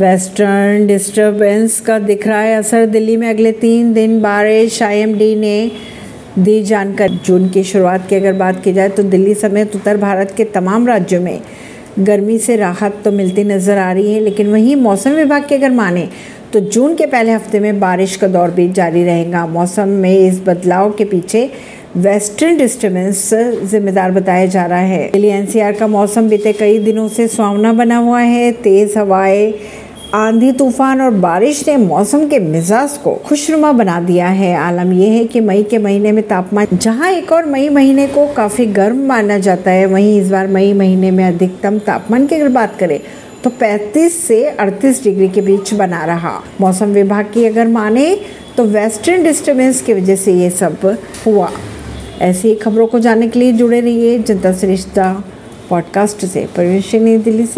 Western disturbance का दिख रहा है असर। दिल्ली में अगले तीन दिन बारिश आईएमडी ने दी जानकारी। जून की शुरुआत की अगर बात की जाए तो दिल्ली समेत उत्तर भारत के तमाम राज्यों में गर्मी से राहत तो मिलती नज़र आ रही है, लेकिन वहीं मौसम विभाग की अगर माने तो जून के पहले हफ़्ते में बारिश का दौर भी जारी रहेगा। मौसम में इस बदलाव के पीछे वेस्टर्न डिस्टर्बेंस जिम्मेदार बताया जा रहा है। दिल्ली एनसीआर का मौसम बीते कई दिनों से सुहावना बना हुआ है। तेज़ हवाएँ आंधी, तूफ़ान और बारिश ने मौसम के मिजाज को खुशनुमा बना दिया है। आलम यह है कि मई के महीने में तापमान, जहाँ एक और मई महीने को काफ़ी गर्म माना जाता है, वहीं इस बार मई महीने में अधिकतम तापमान की अगर बात करें तो 35 से 38 डिग्री के बीच बना रहा। मौसम विभाग की अगर माने तो वेस्टर्न डिस्टर्बेंस की वजह से ये सब हुआ। ऐसी खबरों को जानने के लिए जुड़े रहिए जनता सरिश्ता पॉडकास्ट से। परवेश नई दिल्ली से।